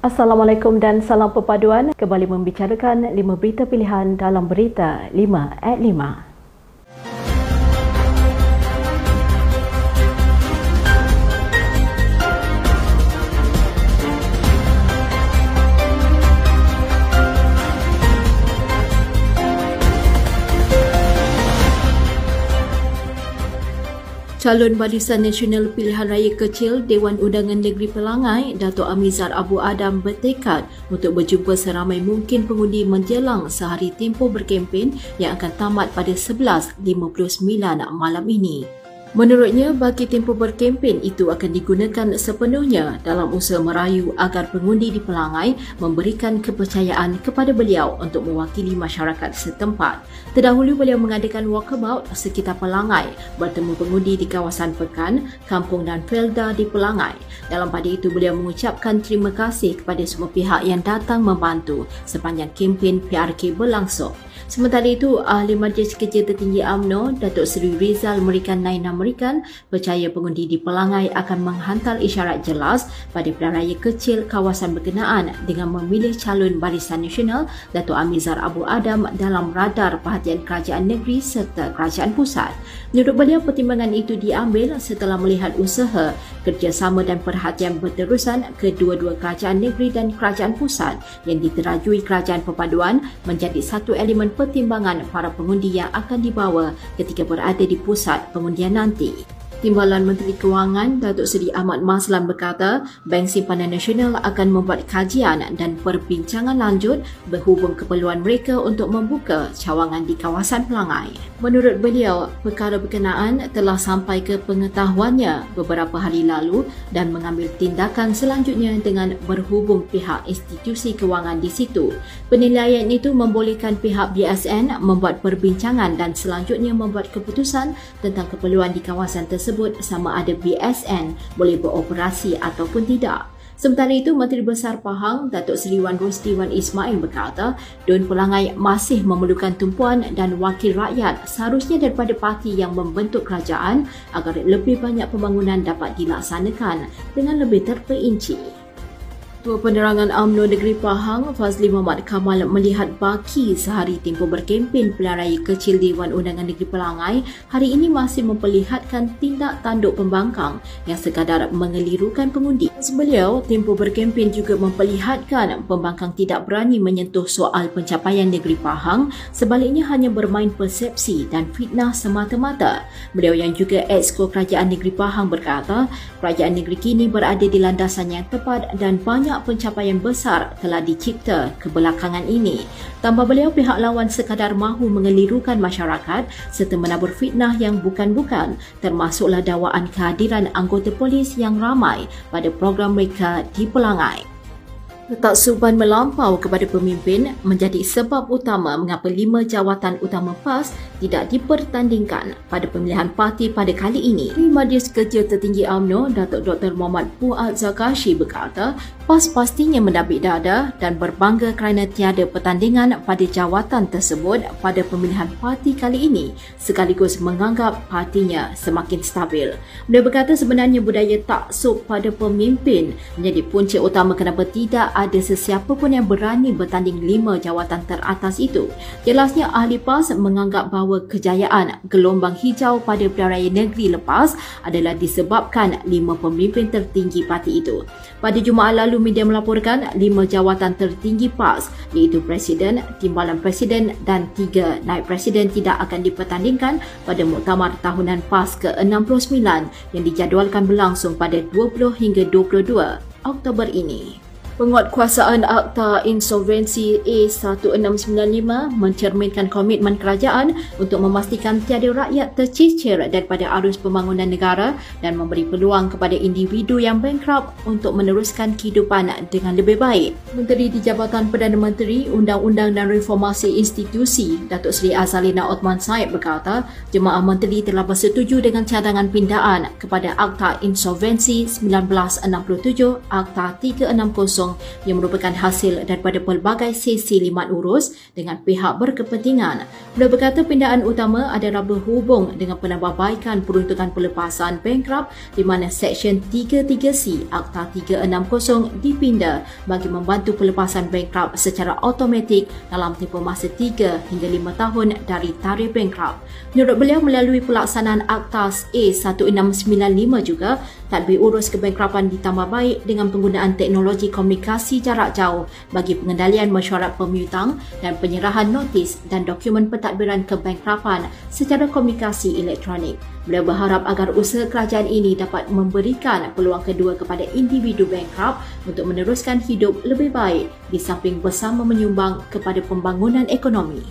Assalamualaikum dan salam perpaduan. Kembali membicarakan lima berita pilihan dalam berita 5 at 5. Calon Barisan Nasional Pilihan Raya Kecil Dewan Undangan Negeri Pelangai, Datuk Amizar Abu Adam bertekad untuk berjumpa seramai mungkin pengundi menjelang sehari tempoh berkempen yang akan tamat pada 11.59 malam ini. Menurutnya, bagi tempoh berkempen itu akan digunakan sepenuhnya dalam usaha merayu agar pengundi di Pelangai memberikan kepercayaan kepada beliau untuk mewakili masyarakat setempat. Terdahulu beliau mengadakan walkabout sekitar Pelangai bertemu pengundi di kawasan Pekan, Kampung dan Felda di Pelangai. Dalam pada itu, beliau mengucapkan terima kasih kepada semua pihak yang datang membantu sepanjang kempen PRK berlangsung. Sementara itu, Ahli Majlis Kerja Tertinggi AMNO, Datuk Seri Rizal Merikan Naina Merikan, percaya pengundi di Pelangai akan menghantar isyarat jelas pada pilihan raya kecil kawasan berkenaan dengan memilih calon Barisan Nasional Datuk Amizar Abu Adam dalam radar perhatian kerajaan negeri serta kerajaan pusat. Menurut beliau, pertimbangan itu diambil setelah melihat usaha, kerjasama dan perhatian berterusan kedua-dua kerajaan negeri dan kerajaan pusat yang diterajui kerajaan perpaduan menjadi satu elemen pertimbangan para pengundi yang akan dibawa ketika berada di pusat pengundian nanti. Timbalan Menteri Kewangan Datuk Seri Ahmad Maslan berkata, Bank Simpanan Nasional akan membuat kajian dan perbincangan lanjut berhubung keperluan mereka untuk membuka cawangan di kawasan Pelangai. Menurut beliau, perkara berkenaan telah sampai ke pengetahuannya beberapa hari lalu dan mengambil tindakan selanjutnya dengan berhubung pihak institusi kewangan di situ. Penilaian itu membolehkan pihak BSN membuat perbincangan dan selanjutnya membuat keputusan tentang keperluan di kawasan tersebut tersebut sama ada BSN boleh beroperasi ataupun tidak. Sementara itu, Menteri Besar Pahang, Datuk Seri Wan Rosdi Wan Ismail berkata, Dun Pelangai masih memerlukan tumpuan dan wakil rakyat seharusnya daripada parti yang membentuk kerajaan agar lebih banyak pembangunan dapat dilaksanakan dengan lebih terperinci. Ketua Penerangan UMNO Negeri Pahang, Fazli Muhammad Kamal melihat baki sehari tempoh berkempen pilihan raya kecil Dewan Undangan Negeri Pelangai hari ini masih memperlihatkan tindak tanduk pembangkang yang sekadar mengelirukan pengundi. Sebeliau, tempoh berkempen juga memperlihatkan pembangkang tidak berani menyentuh soal pencapaian Negeri Pahang sebaliknya hanya bermain persepsi dan fitnah semata-mata. Beliau yang juga exco Kerajaan Negeri Pahang berkata, Kerajaan Negeri kini berada di landasan yang tepat dan banyak banyak pencapaian besar telah dicipta kebelakangan ini. Tambah beliau pihak lawan sekadar mahu mengelirukan masyarakat serta menabur fitnah yang bukan-bukan termasuklah dakwaan kehadiran anggota polis yang ramai pada program mereka di Pelangai. Letak suban melampau kepada pemimpin menjadi sebab utama mengapa lima jawatan utama PAS tidak dipertandingkan pada pemilihan parti pada kali ini. Di Majlis Kerja Tertinggi UMNO, Datuk Dr. Muhammad Puat Zakashi berkata, PAS pastinya mendapik dada dan berbangga kerana tiada pertandingan pada jawatan tersebut pada pemilihan parti kali ini sekaligus menganggap partinya semakin stabil. Beliau berkata sebenarnya budaya taksub pada pemimpin menjadi punca utama kenapa tidak ada sesiapa pun yang berani bertanding lima jawatan teratas itu. Jelasnya ahli PAS menganggap bahawa kejayaan gelombang hijau pada pilihan raya negeri lepas adalah disebabkan lima pemimpin tertinggi parti itu. Pada Jumaat lalu media melaporkan lima jawatan tertinggi PAS iaitu Presiden, Timbalan Presiden dan tiga naib Presiden tidak akan dipertandingkan pada muktamar tahunan PAS ke-69 yang dijadualkan berlangsung pada 20 hingga 22 Oktober ini. Penguatkuasaan Akta Insolvensi A1695 mencerminkan komitmen kerajaan untuk memastikan tiada rakyat tercicir daripada arus pembangunan negara dan memberi peluang kepada individu yang bankrupt untuk meneruskan kehidupan dengan lebih baik. Menteri di Jabatan Perdana Menteri Undang-Undang dan Reformasi Institusi Datuk Seri Azalina Othman Said berkata, Jemaah Menteri telah bersetuju dengan cadangan pindaan kepada Akta Insolvensi 1967 Akta 360 yang merupakan hasil daripada pelbagai sesi limat urus dengan pihak berkepentingan. Beliau berkata pindahan utama adalah berhubung dengan penambahbaikan peruntukan pelepasan bankrupt di mana Seksyen 33C Akta 360 dipindah bagi membantu pelepasan bankrupt secara automatik dalam tempoh masa 3 hingga 5 tahun dari tarikh bankrupt. Menurut beliau melalui pelaksanaan Akta A1695 juga, tadbir urus kebankrapan ditambah baik dengan penggunaan teknologi komunikasi jarak jauh bagi pengendalian mesyuarat pemiutang dan penyerahan notis dan dokumen pentadbiran kebankrapan secara komunikasi elektronik. Beliau berharap agar usaha kerajaan ini dapat memberikan peluang kedua kepada individu bankrupt untuk meneruskan hidup lebih baik di samping bersama menyumbang kepada pembangunan ekonomi.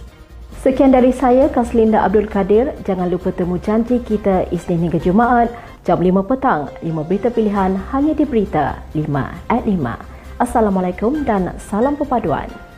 Sekian dari saya, Kaslinda Abdul Kadir. Jangan lupa temu janji kita Isnin hingga Jumaat, jam 5 petang. 5 berita pilihan hanya di Berita 5 at 5. Assalamualaikum dan salam perpaduan.